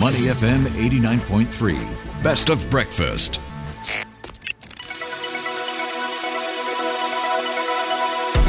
Money FM 89.3. Best of breakfast.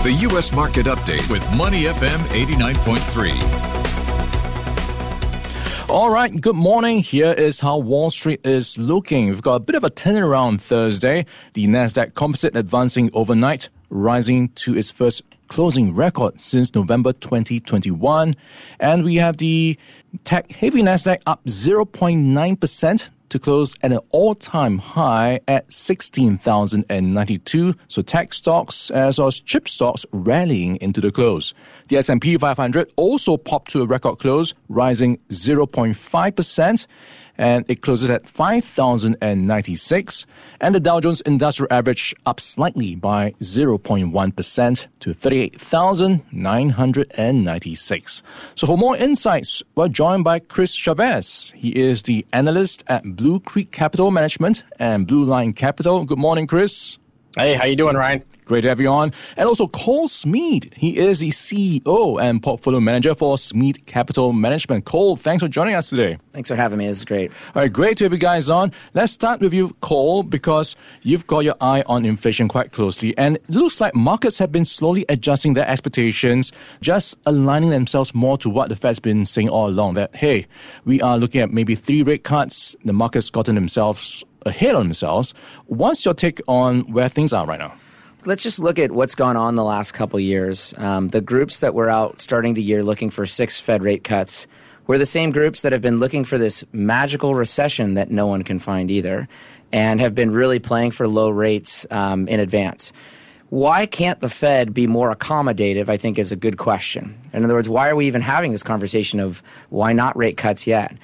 The U.S. Market Update with Money FM 89.3. All right, good morning. Here is how Wall Street is looking. We've got a bit of a turnaround Thursday. The Nasdaq Composite advancing overnight, rising to its first closing record since November 2021. And we have the tech heavy Nasdaq up 0.9% to close at an all-time high at 16,092. So tech stocks as well as chip stocks rallying into the close. The S&P 500 also popped to a record close, rising 0.5% and it closes at 5,096. And the Dow Jones Industrial Average up slightly by 0.1% to 38,996. So for more insights, we're joined by Chris Chavez. He is the analyst at Blue Creek Capital Management and Blue Line Capital. Good morning, Chris. Hey, how you doing, Ryan? Great to have you on. And also Cole Smead. He is the CEO and portfolio manager for Smead Capital Management. Cole, thanks for joining us today. Thanks for having me. It's great. All right, great to have you guys on. Let's start with you, Cole, because you've got your eye on inflation quite closely. And it looks like markets have been slowly adjusting their expectations, just aligning themselves more to what the Fed's been saying all along that, hey, we are looking at maybe three rate cuts. The market's gotten themselves ahead on themselves. What's your take on where things are right now? Let's just look at what's gone on the last couple years. Um, the groups that were out starting the year looking for six Fed rate cuts were the same groups that have been looking for this magical recession that no one can find either, and have been really playing for low rates um, in advance. Why can't the Fed be more accommodative? I think is a good question. In other words, why are we even having this conversation of why not rate cuts yet?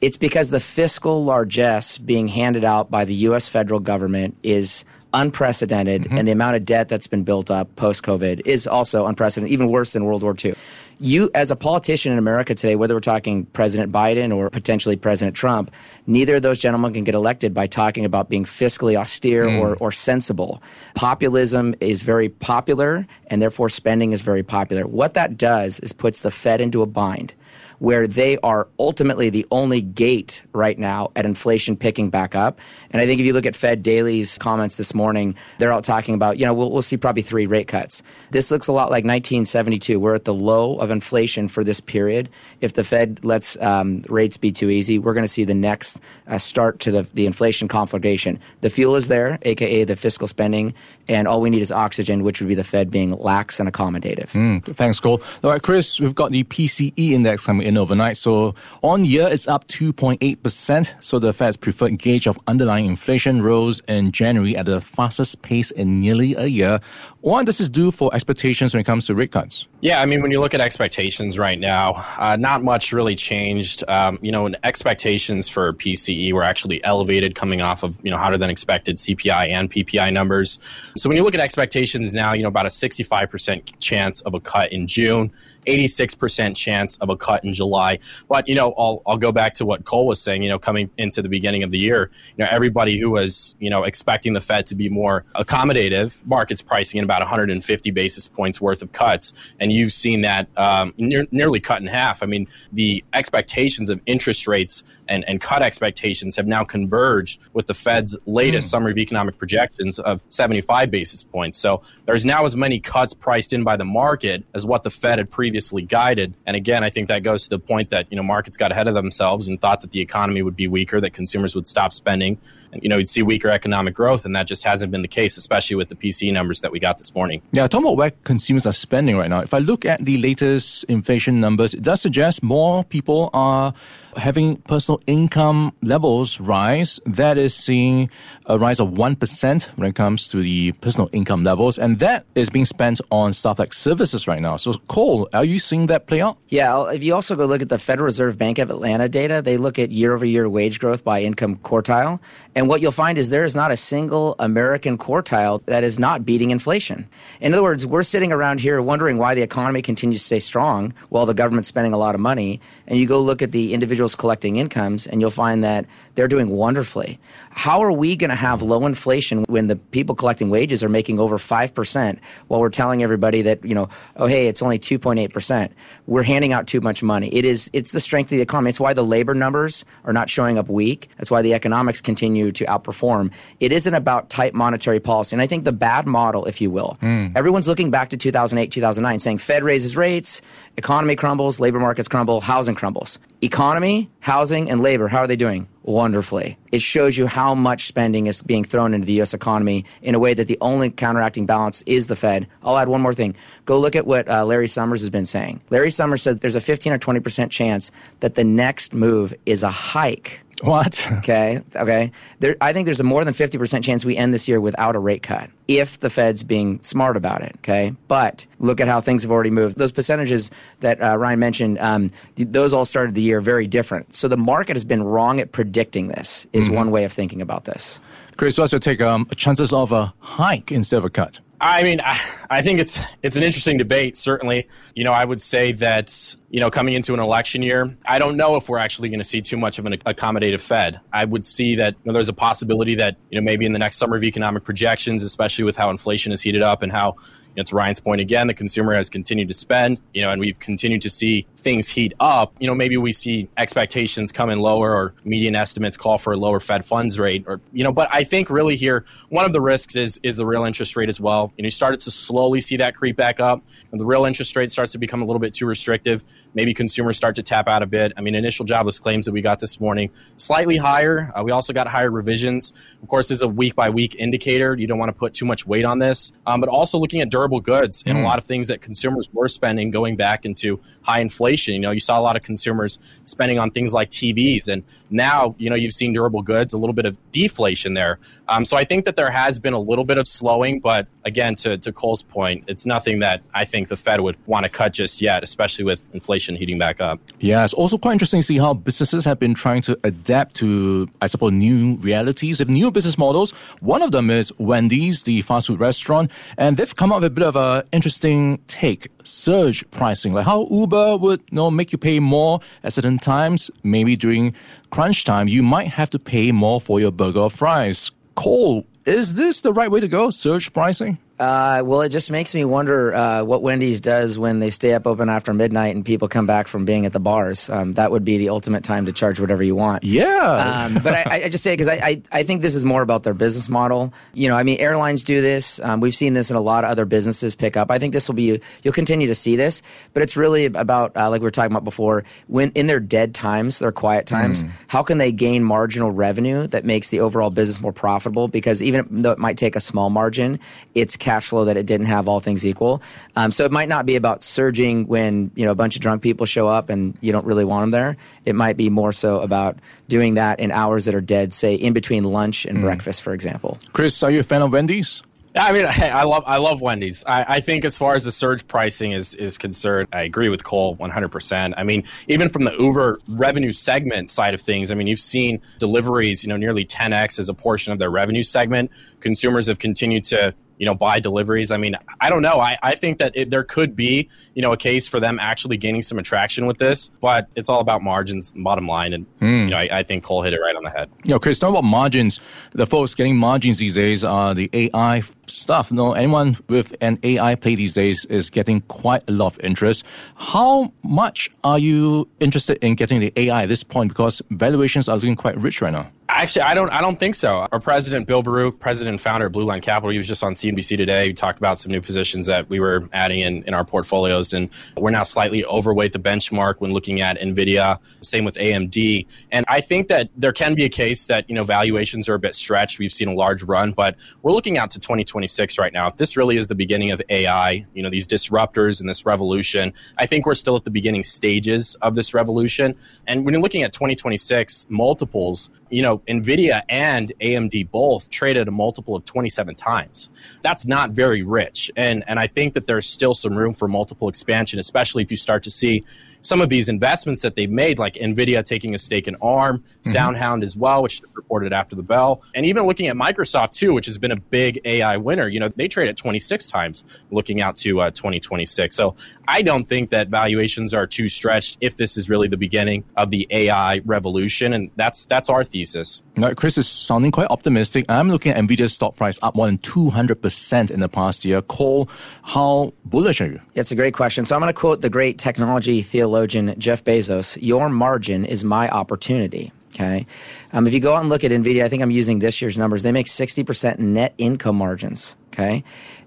It's because the fiscal largesse being handed out by the U.S. federal government is unprecedented, mm-hmm. and the amount of debt that's been built up post COVID is also unprecedented, even worse than World War II. You, as a politician in America today, whether we're talking President Biden or potentially President Trump, neither of those gentlemen can get elected by talking about being fiscally austere mm. or, or sensible. Populism is very popular, and therefore spending is very popular. What that does is puts the Fed into a bind where they are ultimately the only gate right now at inflation picking back up. And I think if you look at Fed Daly's comments this morning, they're out talking about, you know, we'll, we'll see probably three rate cuts. This looks a lot like 1972. We're at the low of inflation for this period. If the Fed lets um, rates be too easy, we're going to see the next uh, start to the, the inflation conflagration. The fuel is there, aka the fiscal spending, and all we need is oxygen, which would be the Fed being lax and accommodative. Mm, thanks, Cole. All right, Chris, we've got the PCE index coming in overnight. So on year, it's up 2.8%. So the Fed's preferred gauge of underlying inflation rose in January at the fastest pace in nearly a year. Does this do for expectations when it comes to rate cuts? Yeah, I mean, when you look at expectations right now, uh, not much really changed. Um, you know, expectations for PCE were actually elevated coming off of, you know, hotter than expected CPI and PPI numbers. So when you look at expectations now, you know, about a 65% chance of a cut in June, 86% chance of a cut in July. But, you know, I'll, I'll go back to what Cole was saying, you know, coming into the beginning of the year, you know, everybody who was, you know, expecting the Fed to be more accommodative, markets pricing in about 150 basis points worth of cuts. And you've seen that um, ne- nearly cut in half. I mean, the expectations of interest rates and, and cut expectations have now converged with the Fed's latest mm. summary of economic projections of 75 basis points. So there's now as many cuts priced in by the market as what the Fed had previously guided. And again, I think that goes to the point that, you know, markets got ahead of themselves and thought that the economy would be weaker, that consumers would stop spending, and, you know, you'd see weaker economic growth. And that just hasn't been the case, especially with the PCE numbers that we got this morning. Yeah, talking about where consumers are spending right now. If I look at the latest inflation numbers, it does suggest more people are having personal income levels rise, that is seeing a rise of 1% when it comes to the personal income levels. And that is being spent on stuff like services right now. So, Cole, are you seeing that play out? Yeah. If you also go look at the Federal Reserve Bank of Atlanta data, they look at year over year wage growth by income quartile. And what you'll find is there is not a single American quartile that is not beating inflation. In other words, we're sitting around here wondering why the economy continues to stay strong while the government's spending a lot of money. And you go look at the individual individuals collecting incomes, and you'll find that they're doing wonderfully. How are we going to have low inflation when the people collecting wages are making over 5% while we're telling everybody that, you know, oh, hey, it's only 2.8%? We're handing out too much money. It is, it's the strength of the economy. It's why the labor numbers are not showing up weak. That's why the economics continue to outperform. It isn't about tight monetary policy. And I think the bad model, if you will, mm. everyone's looking back to 2008, 2009, saying Fed raises rates, economy crumbles, labor markets crumble, housing crumbles. Economy, housing, and labor, how are they doing? Wonderfully. It shows you how much spending is being thrown into the U.S. economy in a way that the only counteracting balance is the Fed. I'll add one more thing. Go look at what uh, Larry Summers has been saying. Larry Summers said there's a 15 or 20% chance that the next move is a hike. What? Okay. Okay. There, I think there's a more than 50% chance we end this year without a rate cut if the Fed's being smart about it. Okay. But look at how things have already moved. Those percentages that uh, Ryan mentioned, um, those all started the year very different. So the market has been wrong at predicting this, is mm-hmm. one way of thinking about this. Chris, what's your take um, chances of a hike instead of a cut? I mean, I, I think it's it's an interesting debate. Certainly, you know, I would say that you know coming into an election year, I don't know if we're actually going to see too much of an accommodative Fed. I would see that you know, there's a possibility that you know maybe in the next summer of economic projections, especially with how inflation has heated up and how you know, to Ryan's point again, the consumer has continued to spend, you know, and we've continued to see things heat up. You know, maybe we see expectations come in lower or median estimates call for a lower Fed funds rate or, you know, but I think really here, one of the risks is is the real interest rate as well. You know, you started to slowly see that creep back up and the real interest rate starts to become a little bit too restrictive. Maybe consumers start to tap out a bit. I mean, initial jobless claims that we got this morning, slightly higher. Uh, we also got higher revisions. Of course, this is a week by week indicator. You don't want to put too much weight on this. Um, but also looking at durable goods and mm. a lot of things that consumers were spending going back into high inflation. You know, you saw a lot of consumers spending on things like TVs, and now you know you've seen durable goods, a little bit of deflation there. Um, so I think that there has been a little bit of slowing, but again, to to Cole's point, it's nothing that I think the Fed would want to cut just yet, especially with inflation heating back up. Yeah, it's also quite interesting to see how businesses have been trying to adapt to, I suppose, new realities, have new business models. One of them is Wendy's, the fast food restaurant, and they've come up with a bit of a interesting take surge pricing, like how Uber would you know, make you pay more at certain times. Maybe during crunch time, you might have to pay more for your burger or fries. Cole, is this the right way to go? Surge pricing? Uh, well, it just makes me wonder uh, what Wendy's does when they stay up open after midnight and people come back from being at the bars. Um, that would be the ultimate time to charge whatever you want. Yeah. Um, but I, I, just say it because I, I, I, think this is more about their business model. You know, I mean, airlines do this. Um, we've seen this in a lot of other businesses pick up. I think this will be, you'll continue to see this, but it's really about, uh, like we were talking about before, when in their dead times, their quiet times, mm. how can they gain marginal revenue that makes the overall business more profitable? Because even though it might take a small margin, it's cash flow that it didn't have all things equal. Um, so it might not be about surging when you know a bunch of drunk people show up and you don't really want them there. It might be more so about doing that in hours that are dead, say in between lunch and mm. breakfast, for example. Chris, are you a fan of Wendy's? I mean, I, I, love I love Wendy's. I, I, think as far as the surge pricing is is concerned, I agree with Cole 100%. I mean, even from the Uber revenue segment side of things, I mean, you've seen deliveries, you know, nearly 10x as a portion of their revenue segment. Consumers have continued to you know, buy deliveries. I mean, I don't know. I, I think that it, there could be, you know, a case for them actually gaining some attraction with this, but it's all about margins, bottom line. And, mm. you know, I, I, think Cole hit it right on the head. Yeah, Chris, talk about margins. The folks getting margins these days are the AI stuff. You know, anyone with an AI play these days is getting quite a lot of interest. How much are you interested in getting the AI at this point? Because valuations are looking quite rich right now. Actually, I don't. I don't think so. Our president, Bill Baruch, president and founder of Blue Line Capital, he was just on CNBC today. He talked about some new positions that we were adding in in our portfolios, and we're now slightly overweight the benchmark when looking at Nvidia. Same with AMD, and I think that there can be a case that you know valuations are a bit stretched. We've seen a large run, but we're looking out to 2026 right now. If this really is the beginning of AI, you know these disruptors and this revolution, I think we're still at the beginning stages of this revolution. And when you're looking at 2026 multiples, you know Nvidia and AMD both traded a multiple of 27 times. That's not very rich. And and I think that there's still some room for multiple expansion, especially if you start to see some of these investments that they've made, like NVIDIA taking a stake in ARM, mm-hmm. SoundHound as well, which is reported after the bell, and even looking at Microsoft too, which has been a big AI winner. You know, they trade at 26 times looking out to uh, 2026. So I don't think that valuations are too stretched if this is really the beginning of the AI revolution, and that's that's our thesis. Now, Chris is sounding quite optimistic. I'm looking at NVIDIA's stock price up more than 200% in the past year. Cole, how bullish are you? It's a great question. So I'm going to quote the great technology theologian Jeff Bezos Your margin is my opportunity. Okay. Um, if you go out and look at NVIDIA, I think I'm using this year's numbers, they make 60% net income margins. Okay.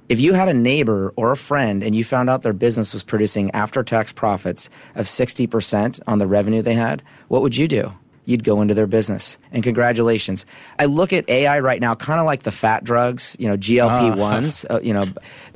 If you had a neighbor or a friend and you found out their business was producing after tax profits of 60% on the revenue they had, what would you do? You'd go into their business. And congratulations. I look at AI right now kind of like the fat drugs, you know, GLP ones. Uh, you know,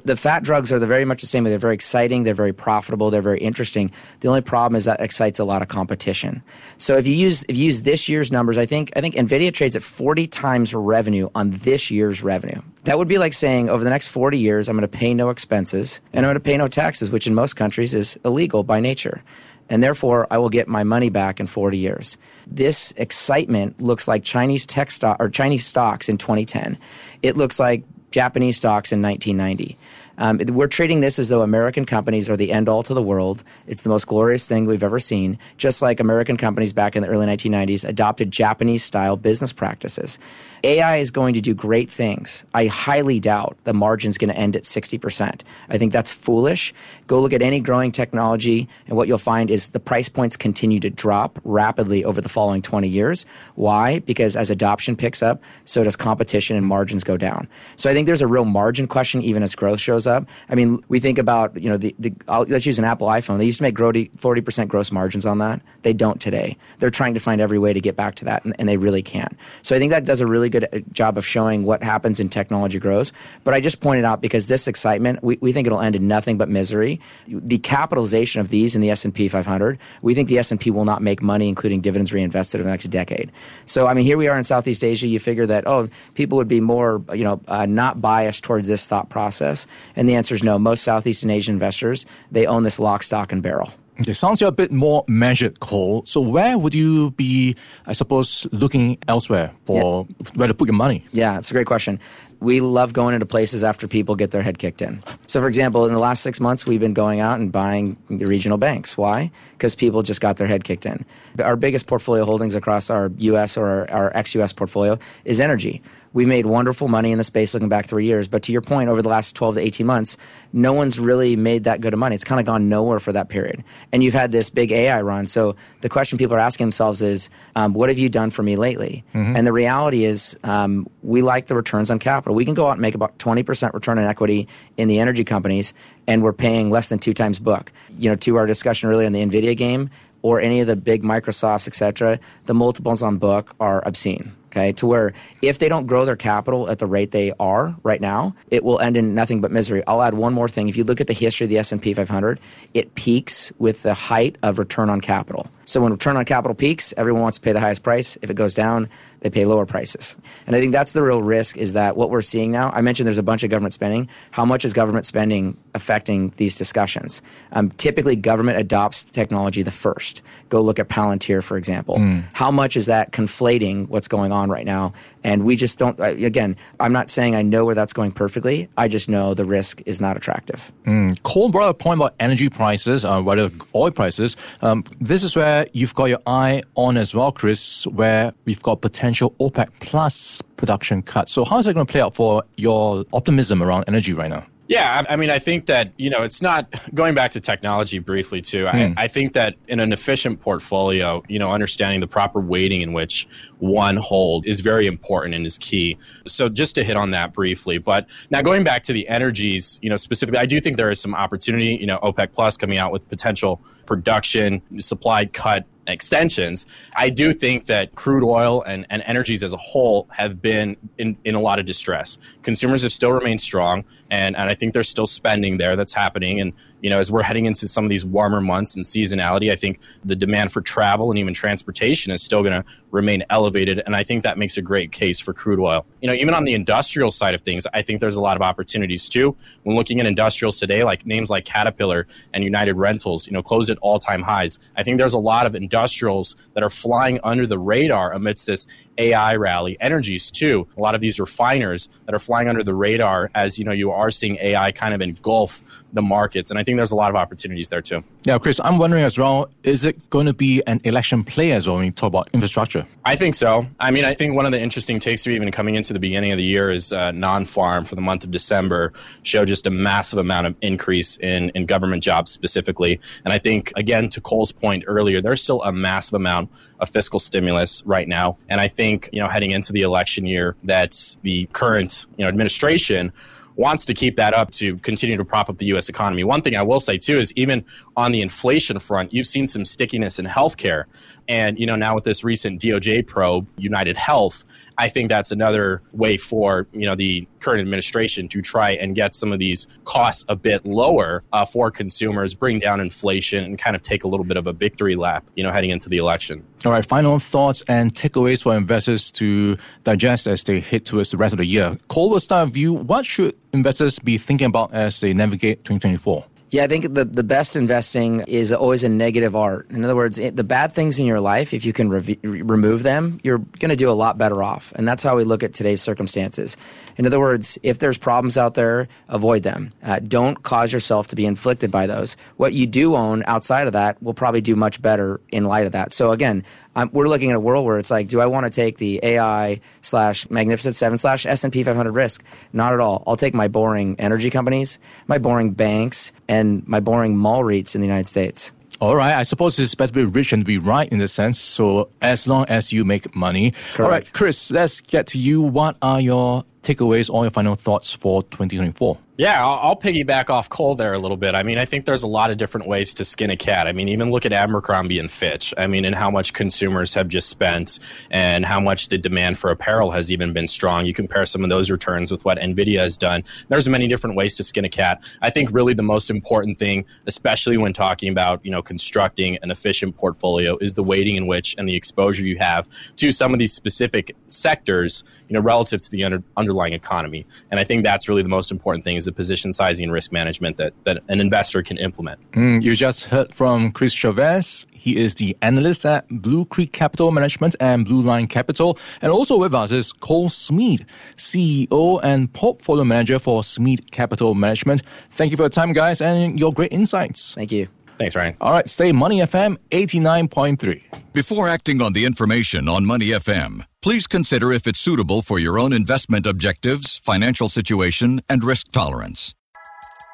the fat drugs are the very much the same. They're very exciting. They're very profitable. They're very interesting. The only problem is that excites a lot of competition. So if you use if you use this year's numbers, I think I think Nvidia trades at 40 times revenue on this year's revenue. That would be like saying over the next 40 years, I'm going to pay no expenses and I'm going to pay no taxes, which in most countries is illegal by nature and therefore I will get my money back in 40 years. This excitement looks like Chinese tech stock or Chinese stocks in 2010. It looks like Japanese stocks in 1990. Um, we're treating this as though American companies are the end all to the world. It's the most glorious thing we've ever seen, just like American companies back in the early 1990s adopted Japanese style business practices. AI is going to do great things. I highly doubt the margin's going to end at 60%. I think that's foolish. Go look at any growing technology, and what you'll find is the price points continue to drop rapidly over the following 20 years. Why? Because as adoption picks up, so does competition and margins go down. So I think there's a real margin question even as growth shows up. I mean, we think about, you know, the, the let's use an Apple iPhone. They used to make 40% gross margins on that. They don't today. They're trying to find every way to get back to that, and, and they really can't. So I think that does a really good uh, job of showing what happens in technology grows. But I just pointed out because this excitement, we, we think it'll end in nothing but misery. The capitalization of these in the S&P 500, we think the S&P will not make money, including dividends reinvested over the next decade. So, I mean, here we are in Southeast Asia. You figure that, oh, people would be more, you know, uh, not biased towards this thought process. And the answer is no. Most Southeastern Asian investors, they own this lock, stock, and barrel. It sounds a bit more measured, Cole. So where would you be, I suppose, looking elsewhere for yeah. where to put your money? Yeah, it's a great question. We love going into places after people get their head kicked in. So, for example, in the last six months, we've been going out and buying regional banks. Why? Because people just got their head kicked in. Our biggest portfolio holdings across our U.S. or our, our ex-U.S. portfolio is energy we made wonderful money in the space looking back three years. But to your point, over the last 12 to 18 months, no one's really made that good of money. It's kind of gone nowhere for that period. And you've had this big AI run. So the question people are asking themselves is, um, what have you done for me lately? Mm-hmm. And the reality is, um, we like the returns on capital. We can go out and make about 20% return on equity in the energy companies, and we're paying less than two times book. You know, to our discussion earlier in the NVIDIA game, or any of the big Microsofts, et cetera, the multiples on book are obscene okay? To where if they don't grow their capital at the rate they are right now, it will end in nothing but misery. I'll add one more thing. If you look at the history of the S&P 500, it peaks with the height of return on capital. So when return on capital peaks, everyone wants to pay the highest price. If it goes down, they pay lower prices. And I think that's the real risk is that what we're seeing now, I mentioned there's a bunch of government spending. How much is government spending affecting these discussions? Um, typically, government adopts technology the first. Go look at Palantir, for example. Mm. How much is that conflating what's going on right now? And we just don't, again, I'm not saying I know where that's going perfectly. I just know the risk is not attractive. Mm. Cole brought a point about energy prices, uh, whether oil prices. Um, this is where you've got your eye on as well, Chris, where we've got potential OPEC plus production cuts. So how is that going to play out for your optimism around energy right now? Yeah, I mean, I think that, you know, it's not going back to technology briefly, too. Mm. I, hmm. I, think that in an efficient portfolio, you know, understanding the proper weighting in which one hold is very important and is key. So just to hit on that briefly. But now going back to the energies, you know, specifically, I do think there is some opportunity, you know, OPEC Plus coming out with potential production, supply cut extensions. I do think that crude oil and, and energies as a whole have been in, in a lot of distress. Consumers have still remained strong, and, and I think there's still spending there that's happening. And, you know, as we're heading into some of these warmer months and seasonality, I think the demand for travel and even transportation is still going to remain elevated. And I think that makes a great case for crude oil. You know, even on the industrial side of things, I think there's a lot of opportunities too. When looking at industrials today, like names like Caterpillar and United Rentals, you know, closed at all time highs. I think there's a lot of industrials that are flying under the radar amidst this AI rally. Energies too. A lot of these refiners that are flying under the radar as you know you are seeing AI kind of engulf the markets, and I think there's a lot of opportunities there too. Yeah, Chris, I'm wondering as well, is it going to be an election play as well when you talk about infrastructure? I think so. I mean, I think one of the interesting takes to even coming into the beginning of the year is uh, non-farm for the month of December showed just a massive amount of increase in, in government jobs specifically. And I think, again, to Cole's point earlier, there's still a massive amount of fiscal stimulus right now. And I think, you know, heading into the election year, that the current, you know, administration wants to keep that up to continue to prop up the U.S. economy. One thing I will say too is even on the inflation front, you've seen some stickiness in healthcare. And, you know, now with this recent DOJ probe, United Health, I think that's another way for, you know, the current administration to try and get some of these costs a bit lower uh, for consumers, bring down inflation, and kind of take a little bit of a victory lap, you know, heading into the election. All right, final thoughts and takeaways for investors to digest as they head towards the rest of the year. Start with you. What should investors be thinking about as they navigate 2024? Yeah, I think the, the best investing is always a negative art. In other words, it, the bad things in your life, if you can re- remove them, you're going to do a lot better off. And that's how we look at today's circumstances. In other words, if there's problems out there, avoid them. Uh, don't cause yourself to be inflicted by those. What you do own outside of that will probably do much better in light of that. So again, I'm, we're looking at a world where it's like, do I want to take the AI slash Magnificent Seven slash S and P 500 risk? Not at all. I'll take my boring energy companies, my boring banks, and my boring mall REITs in the United States. All right. I suppose it's better to be rich and be right in the sense. So as long as you make money. Correct. All right, Chris, let's get to you. What are your takeaways all your final thoughts for 2024? Yeah, I'll, I'll, piggyback off Cole there a little bit. I mean, I think there's a lot of different ways to skin a cat. I mean, even look at Abercrombie and Fitch. I mean, and how much consumers have just spent and how much the demand for apparel has even been strong. You compare some of those returns with what Nvidia has done. There's many different ways to skin a cat. I think really the most important thing, especially when talking about you know constructing an efficient portfolio, is the weighting in which and the exposure you have to some of these specific sectors, you know, relative to the under, underlying economy. And I think that's really the most important thing. Is the position sizing and risk management that, that an investor can implement. Mm, you just heard from Chris Chavez. He is the analyst at Blue Creek Capital Management and Blue Line Capital. And also with us is Cole Smead, CEO and portfolio manager for Smead Capital Management. Thank you for your time, guys, and your great insights. Thank you. Thanks, Ryan. All right, stay Money FM 89.3. Before acting on the information on Money FM, please consider if it's suitable for your own investment objectives, financial situation, and risk tolerance.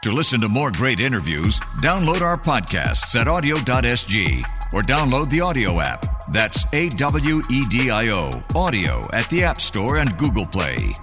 To listen to more great interviews, download our podcasts at awedio.sg or download the AWEDIO app. That's A W E D I O, AWEDIO at the App Store and Google Play.